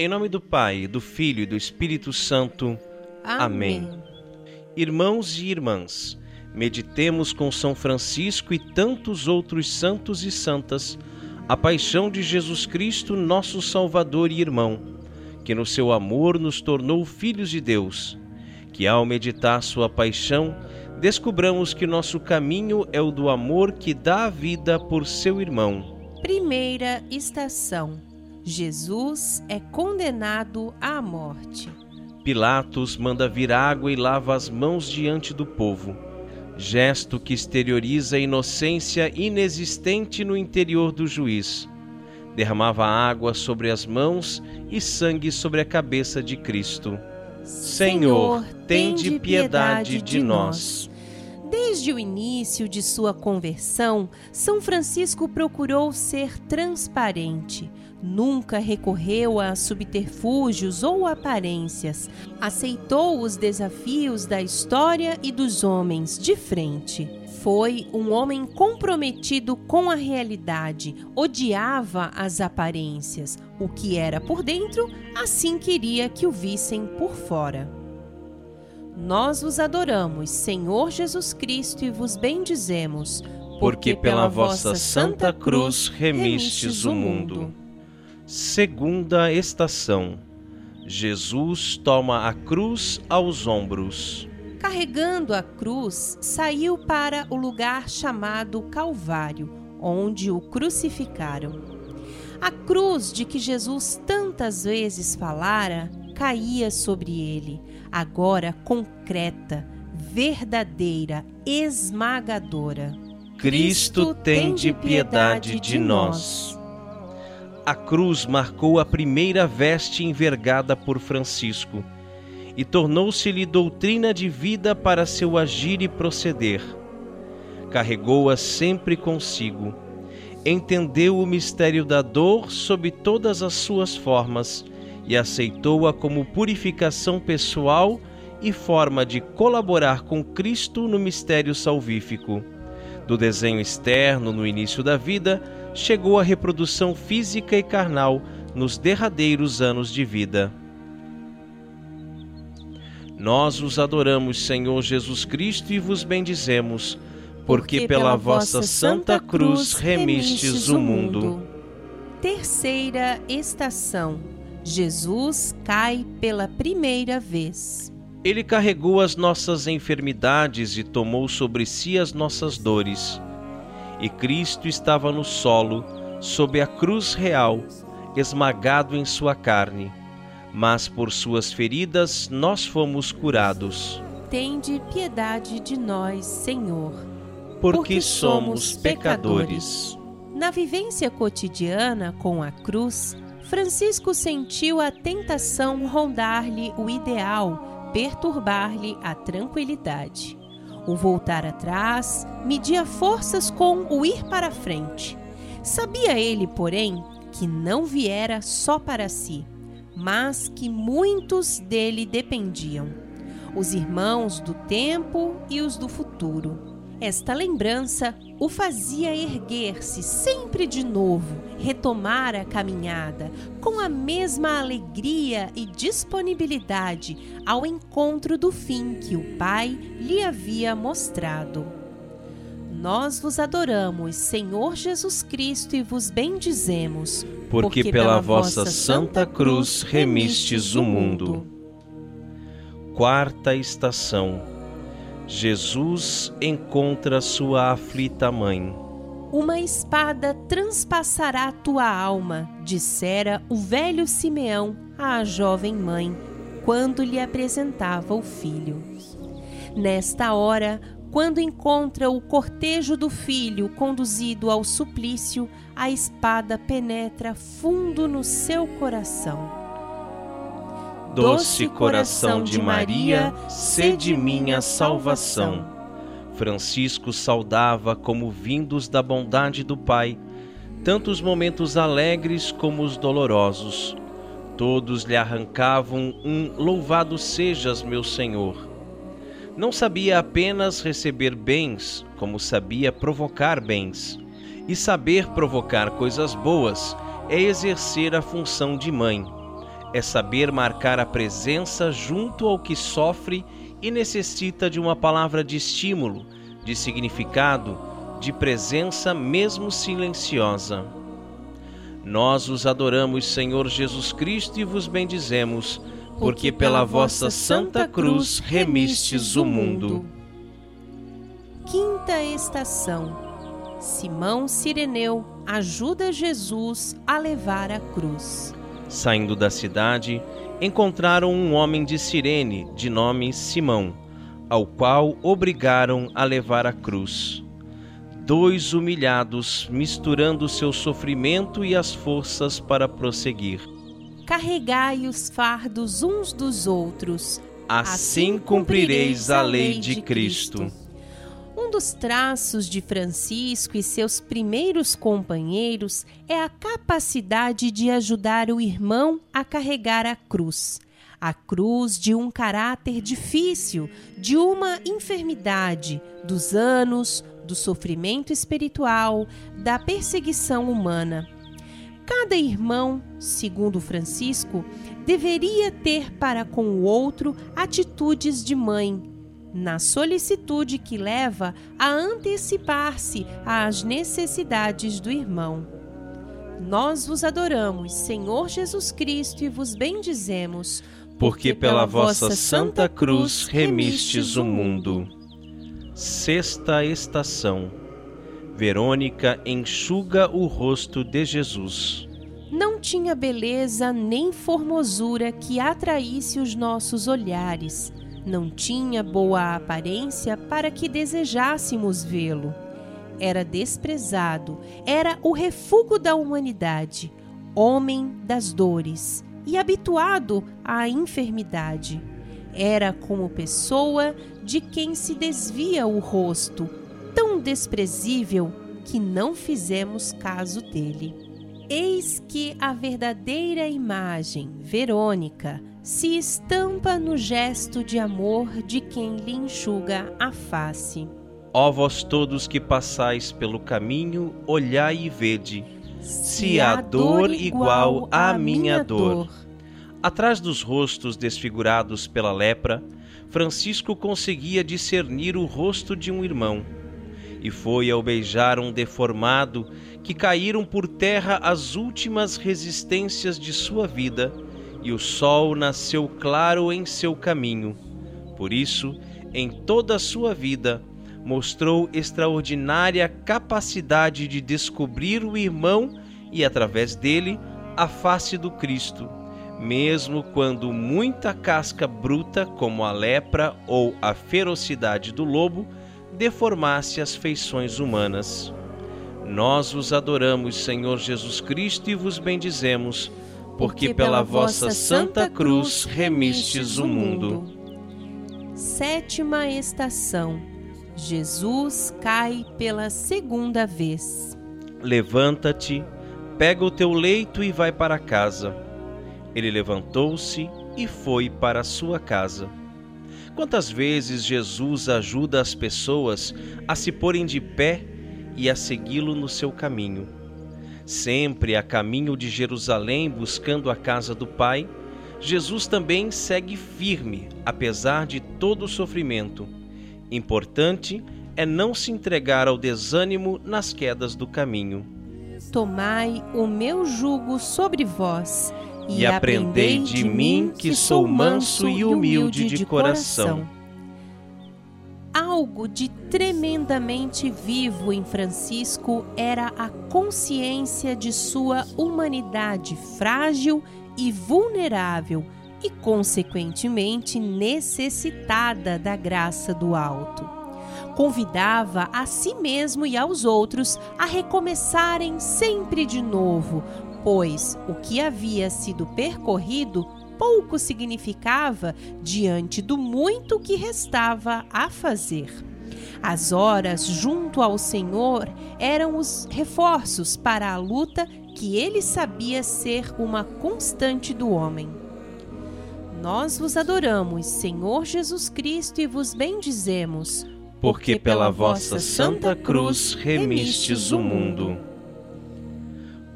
Em nome do Pai, do Filho e do Espírito Santo. Amém. Amém. Irmãos e irmãs, meditemos com São Francisco e tantos outros santos e santas a paixão de Jesus Cristo, nosso Salvador e irmão, que no seu amor nos tornou filhos de Deus. Que ao meditar sua paixão, descubramos que nosso caminho é o do amor que dá a vida por seu irmão. Primeira estação Jesus é condenado à morte. Pilatos manda vir água e lava as mãos diante do povo, gesto que exterioriza a inocência inexistente no interior do juiz. Derramava água sobre as mãos e sangue sobre a cabeça de Cristo. Senhor, tende piedade de nós. Desde o início de sua conversão, São Francisco procurou ser transparente Nunca recorreu a subterfúgios ou aparências. Aceitou os desafios da história e dos homens de frente. Foi um homem comprometido com a realidade, odiava as aparências. O que era por dentro, assim queria que o vissem por fora. Nós vos adoramos, Senhor Jesus Cristo, e vos bendizemos, porque pela vossa santa cruz remistes o mundo. Segunda estação. Jesus toma a cruz aos ombros. Carregando a cruz, saiu para o lugar chamado Calvário, onde o crucificaram. A cruz de que Jesus tantas vezes falara caía sobre ele, agora concreta, verdadeira, esmagadora. Cristo tem de piedade de nós a cruz marcou a primeira veste envergada por Francisco e tornou-se-lhe doutrina de vida para seu agir e proceder. Carregou-a sempre consigo. Entendeu o mistério da dor sob todas as suas formas e aceitou-a como purificação pessoal e forma de colaborar com Cristo no mistério salvífico. Do desenho externo no início da vida, chegou à reprodução física e carnal nos derradeiros anos de vida. Nós os adoramos, Senhor Jesus Cristo, e vos bendizemos, porque, porque pela vossa santa cruz remistes o mundo. Terceira estação. Jesus cai pela primeira vez. Ele carregou as nossas enfermidades e tomou sobre si as nossas dores e Cristo estava no solo, sob a cruz real, esmagado em sua carne. Mas por suas feridas nós fomos curados. Tende piedade de nós, Senhor. Porque, porque somos pecadores. Na vivência cotidiana com a cruz, Francisco sentiu a tentação rondar-lhe o ideal, perturbar-lhe a tranquilidade. O voltar atrás media forças com o ir para frente. Sabia ele, porém, que não viera só para si, mas que muitos dele dependiam: os irmãos do tempo e os do futuro. Esta lembrança o fazia erguer-se sempre de novo, retomar a caminhada com a mesma alegria e disponibilidade ao encontro do fim que o Pai lhe havia mostrado. Nós vos adoramos, Senhor Jesus Cristo, e vos bendizemos, porque, porque pela vossa santa cruz remistes o mundo. Quarta estação Jesus encontra sua aflita mãe. Uma espada transpassará tua alma, dissera o velho Simeão à jovem mãe, quando lhe apresentava o filho. Nesta hora, quando encontra o cortejo do filho conduzido ao suplício, a espada penetra fundo no seu coração Doce coração de Maria, sede minha salvação. Francisco saudava como vindos da bondade do Pai, tanto os momentos alegres como os dolorosos. Todos lhe arrancavam um louvado sejas, meu Senhor. Não sabia apenas receber bens, como sabia provocar bens. E saber provocar coisas boas é exercer a função de mãe é saber marcar a presença junto ao que sofre e necessita de uma palavra de estímulo, de significado, de presença mesmo silenciosa. Nós os adoramos, Senhor Jesus Cristo, e vos bendizemos, porque pela vossa santa cruz remistes o mundo. Quinta estação. Simão Sireneu ajuda Jesus a levar a cruz. Saindo da cidade, encontraram um homem de Cirene, de nome Simão, ao qual obrigaram a levar a cruz. Dois humilhados, misturando seu sofrimento e as forças para prosseguir. Carregai os fardos uns dos outros. Assim, assim cumprireis a lei de Cristo. Um dos traços de Francisco e seus primeiros companheiros é a capacidade de ajudar o irmão a carregar a cruz. A cruz de um caráter difícil, de uma enfermidade, dos anos, do sofrimento espiritual, da perseguição humana. Cada irmão, segundo Francisco, deveria ter para com o outro atitudes de mãe, na solicitude que leva a antecipar-se às necessidades do irmão. Nós vos adoramos, Senhor Jesus Cristo, e vos bendizemos, porque pela vossa santa cruz remistes o mundo. Sexta estação. Verônica enxuga o rosto de Jesus. Não tinha beleza nem formosura que atraísse os nossos olhares não tinha boa aparência para que desejássemos vê-lo. Era desprezado, era o refúgio da humanidade, homem das dores e habituado à enfermidade. Era como pessoa de quem se desvia o rosto, tão desprezível que não fizemos caso dele. Eis que a verdadeira imagem, Verônica, se estampa no gesto de amor de quem lhe enxuga a face. Ó vós todos que passais pelo caminho, olhai e vede, se há dor igual à minha dor. Atrás dos rostos desfigurados pela lepra, Francisco conseguia discernir o rosto de um irmão. E foi ao beijar um deformado que caíram por terra as últimas resistências de sua vida e o sol nasceu claro em seu caminho. Por isso, em toda a sua vida, mostrou extraordinária capacidade de descobrir o irmão e, através dele, a face do Cristo, mesmo quando muita casca bruta, como a lepra ou a ferocidade do lobo, deformasse as feições humanas. Nós os adoramos, Senhor Jesus Cristo, e vos bendizemos porque pela vossa santa cruz remistes o mundo. Sétima estação. Jesus cai pela segunda vez. Levanta-te, pega o teu leito e vai para casa. Ele levantou-se e foi para sua casa. Quantas vezes Jesus ajuda as pessoas a se porem de pé e a segui-lo no seu caminho? Sempre a caminho de Jerusalém buscando a casa do Pai, Jesus também segue firme, apesar de todo o sofrimento. Importante é não se entregar ao desânimo nas quedas do caminho. Tomai o meu jugo sobre vós e, e aprendei de mim que sou manso e humilde de coração Algo de tremendamente vivo em Francisco era a consciência de sua humanidade frágil e vulnerável e, consequentemente, necessitada da graça do alto. Convidava a si mesmo e aos outros a recomeçarem sempre de novo, pois o que havia sido percorrido pouco significava diante do muito que restava a fazer. As horas junto ao Senhor eram os reforços para a luta que ele sabia ser uma constante do homem. Nós vos adoramos, Senhor Jesus Cristo, e vos bendizemos, porque pela vossa santa cruz remistes o mundo.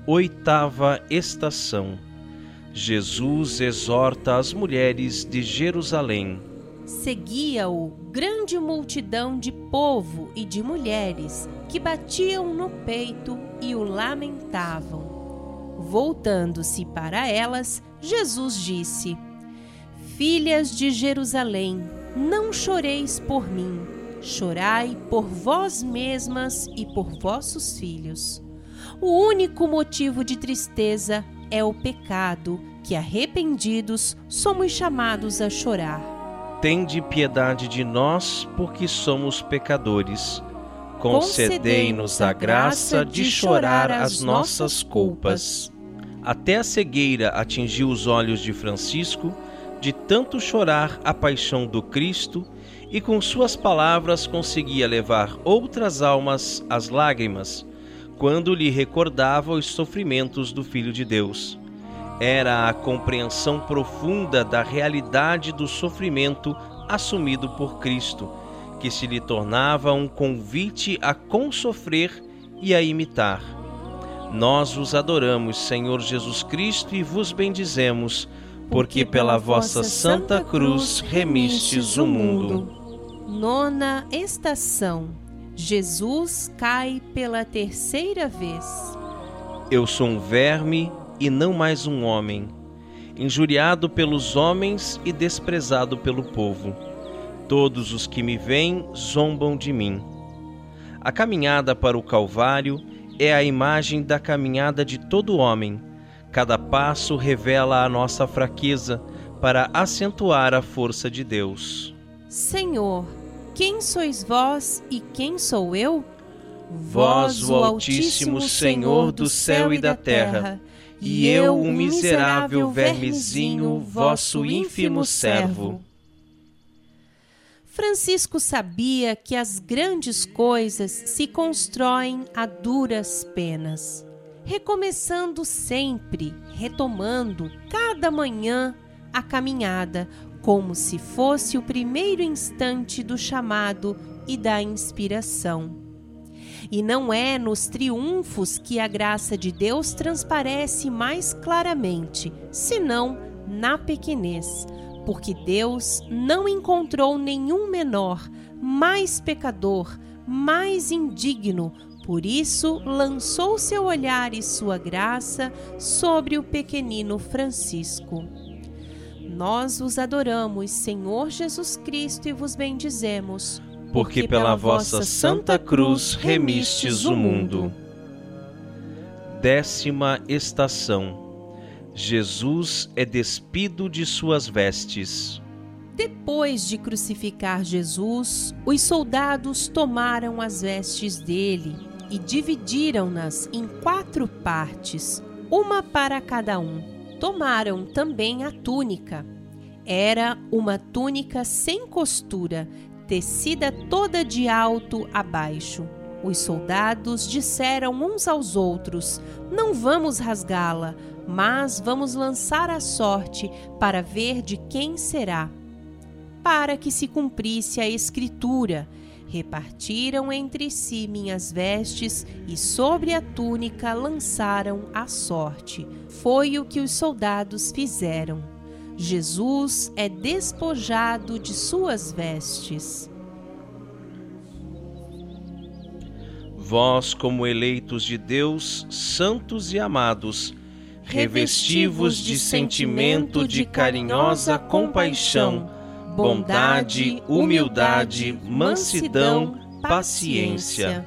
Oitava estação Jesus exorta as mulheres de Jerusalém. Seguia-o grande multidão de povo e de mulheres que batiam no peito e o lamentavam. Voltando-se para elas, Jesus disse: Filhas de Jerusalém, não choreis por mim, chorai por vós mesmas e por vossos filhos. O único motivo de tristeza é o pecado, que arrependidos somos chamados a chorar. Tende piedade de nós, porque somos pecadores. Concedei-nos a graça de chorar as nossas culpas. Até a cegueira atingiu os olhos de Francisco, de tanto chorar a paixão do Cristo, e com suas palavras conseguia levar outras almas às lágrimas, quando lhe recordava os sofrimentos do Filho de Deus. Era a compreensão profunda da realidade do sofrimento assumido por Cristo, que se lhe tornava um convite a consofrer e a imitar. Nós os adoramos, Senhor Jesus Cristo, e vos bendizemos porque pela vossa santa cruz remistes o mundo. Nona estação. Jesus cai pela terceira vez. Eu sou um verme e não mais um homem, injuriado pelos homens e desprezado pelo povo. Todos os que me veem zombam de mim. A caminhada para o Calvário é a imagem da caminhada de todo homem Cada passo revela a nossa fraqueza para acentuar a força de Deus. Senhor, quem sois vós e quem sou eu? Vós, o Altíssimo Senhor do céu e da terra, e eu, um miserável vermezinho, vosso ínfimo servo. Francisco sabia que as grandes coisas se constroem a duras penas recomeçando sempre, retomando cada manhã a caminhada, como se fosse o primeiro instante do chamado e da inspiração. E não é nos triunfos que a graça de Deus transparece mais claramente, senão na pequenez, porque Deus não encontrou nenhum menor, mais pecador, mais indigno por isso, lançou seu olhar e sua graça sobre o pequenino Francisco. Nós os adoramos, Senhor Jesus Cristo, e vos bendizemos, porque, porque pela vossa santa cruz remistes o mundo. Décima estação. Jesus é despido de suas vestes. Depois de crucificar Jesus, os soldados tomaram as vestes dele e dividiram-nas em quatro partes, uma para cada um. Tomaram também a túnica. Era uma túnica sem costura, tecida toda de alto a baixo. Os soldados disseram uns aos outros: Não vamos rasgá-la, mas vamos lançar a sorte para ver de quem será. Para que se cumprisse a Escritura, Repartiram entre si minhas vestes e sobre a túnica lançaram a sorte. Foi o que os soldados fizeram. Jesus é despojado de suas vestes. Vós, como eleitos de Deus, santos e amados, revestivos de sentimento de carinhosa compaixão bondade, humildade, mansidão, paciência.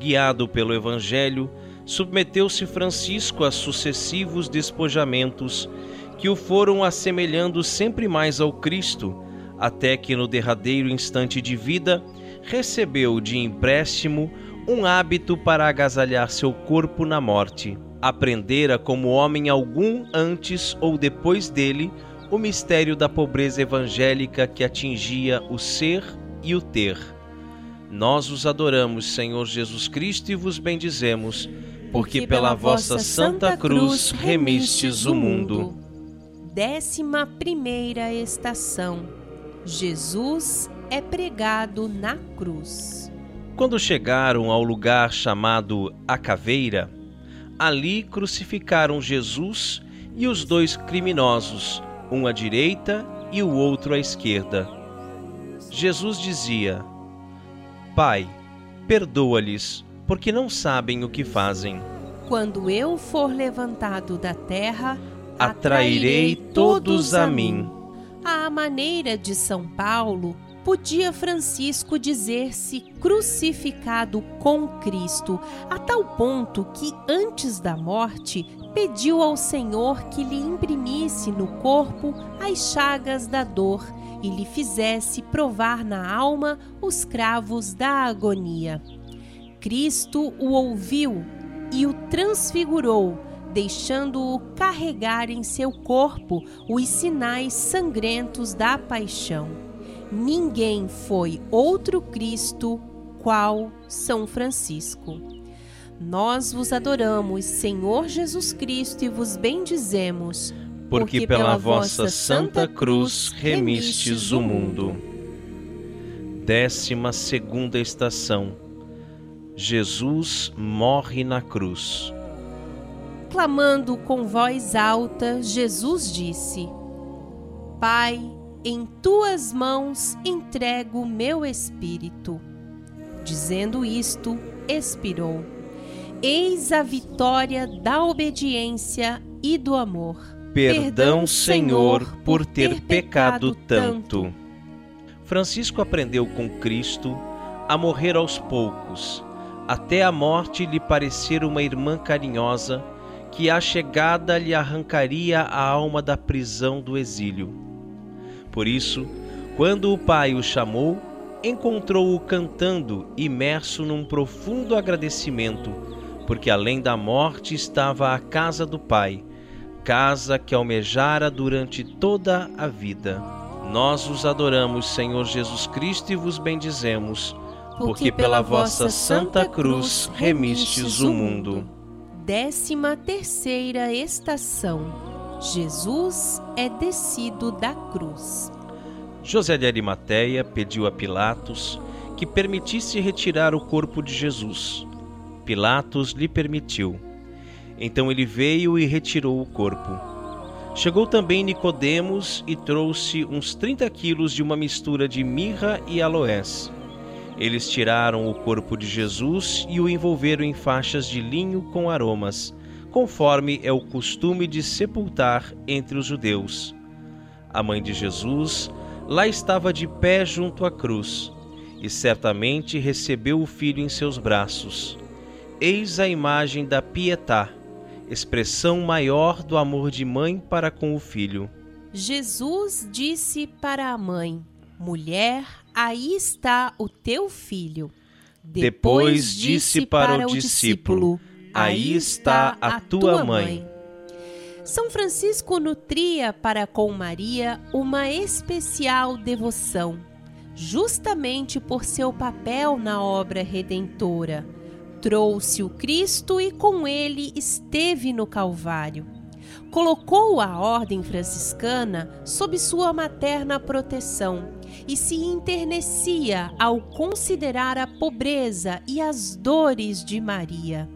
Guiado pelo Evangelho, submeteu-se Francisco a sucessivos despojamentos que o foram assemelhando sempre mais ao Cristo, até que no derradeiro instante de vida recebeu de empréstimo um hábito para agasalhar seu corpo na morte. Aprendera como homem algum antes ou depois dele o mistério da pobreza evangélica que atingia o ser e o ter. Nós os adoramos, Senhor Jesus Cristo, e vos bendizemos, porque pela vossa santa cruz remistes o mundo. Décima primeira estação. Jesus é pregado na cruz. Quando chegaram ao lugar chamado A Caveira, ali crucificaram Jesus e os dois criminosos, um à direita e o outro à esquerda. Jesus dizia: Pai, perdoa-lhes, porque não sabem o que fazem. Quando eu for levantado da terra, atrairei todos a mim. À maneira de São Paulo, podia Francisco dizer-se crucificado com Cristo, a tal ponto que, antes da morte, pediu ao Senhor que lhe imprimisse no corpo as chagas da dor e lhe fizesse provar na alma os cravos da agonia. Cristo o ouviu e o transfigurou, deixando-o carregar em seu corpo os sinais sangrentos da paixão. Ninguém foi outro Cristo qual São Francisco. Nós vos adoramos, Senhor Jesus Cristo, e vos bendizemos, porque, porque pela vossa Santa Cruz remistes o mundo. Décima segunda estação. Jesus morre na cruz. Clamando com voz alta, Jesus disse: Pai, em tuas mãos entrego meu espírito. Dizendo isto, expirou. Eis a vitória da obediência e do amor. Perdão, Senhor, por ter pecado tanto. Francisco aprendeu com Cristo a morrer aos poucos, até a morte lhe parecer uma irmã carinhosa que a chegada lhe arrancaria a alma da prisão do exílio. Por isso, quando o pai o chamou, encontrou-o cantando, imerso num profundo agradecimento, porque além da morte estava a casa do pai, casa que almejara durante toda a vida. Nós os adoramos, Senhor Jesus Cristo, e vos bendizemos, porque pela vossa Santa Cruz remistes o mundo. Décima terceira estação. Jesus é descido da cruz. José de Arimateia pediu a Pilatos que permitisse retirar o corpo de Jesus. Pilatos lhe permitiu. Então ele veio e retirou o corpo. Chegou também Nicodemos e trouxe uns 30 quilos de uma mistura de mirra e aloés. Eles tiraram o corpo de Jesus e o envolveram em faixas de linho com aromas, conforme é o costume de sepultar entre os judeus. A mãe de Jesus lá estava de pé junto à cruz, e certamente recebeu o filho em seus braços. Eis a imagem da Pietá, expressão maior do amor de mãe para com o filho. Jesus disse para a mãe: Mulher, aí está o teu filho. Depois, disse para, o discípulo: Aí está a tua mãe. São Francisco nutria para com Maria uma especial devoção, justamente por seu papel na obra redentora. Trouxe o Cristo e com ele esteve no Calvário colocou a ordem franciscana sob sua materna proteção e se internecia ao considerar a pobreza e as dores de Maria.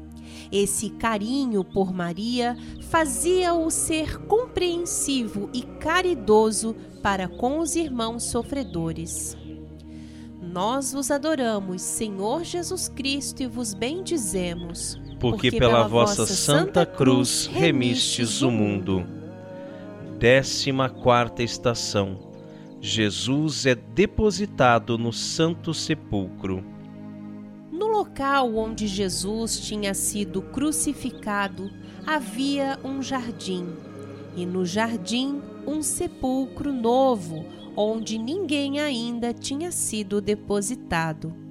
Esse carinho por Maria fazia-o ser compreensivo e caridoso para com os irmãos sofredores. Nós vos adoramos, Senhor Jesus Cristo, e vos bendizemos porque pela vossa Santa Cruz remistes o mundo. Décima quarta estação. Jesus é depositado no Santo Sepulcro. No local onde Jesus tinha sido crucificado havia um jardim, e no jardim um sepulcro novo, onde ninguém ainda tinha sido depositado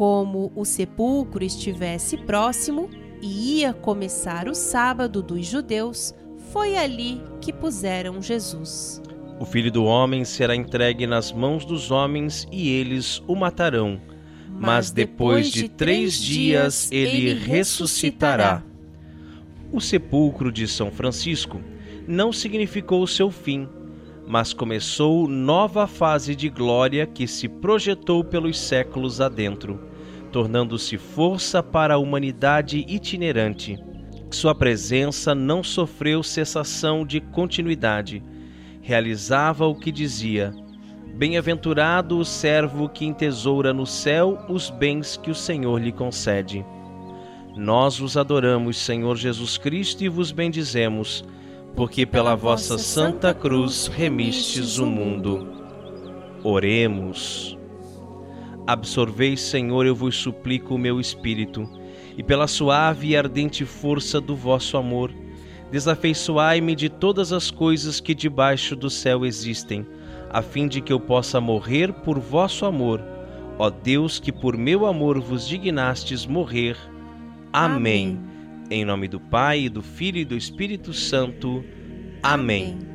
como o sepulcro estivesse próximo e ia começar o sábado dos judeus, foi ali que puseram Jesus. O filho do homem será entregue nas mãos dos homens e eles o matarão. Mas, depois de três dias ele ressuscitará. O sepulcro de São Francisco não significou seu fim, mas começou nova fase de glória que se projetou pelos séculos adentro tornando-se força para a humanidade itinerante. Sua presença não sofreu cessação de continuidade. Realizava o que dizia. Bem-aventurado o servo que entesoura no céu os bens que o Senhor lhe concede. Nós vos adoramos, Senhor Jesus Cristo, e vos bendizemos, porque pela vossa santa cruz remistes o mundo. Oremos. Absorvei, Senhor, eu vos suplico o meu espírito, e pela suave e ardente força do vosso amor, desafeiçoai-me de todas as coisas que debaixo do céu existem, a fim de que eu possa morrer por vosso amor, ó Deus que por meu amor vos dignastes morrer. Amém. Amém. Em nome do Pai, do Filho e do Espírito Santo. Amém. Amém.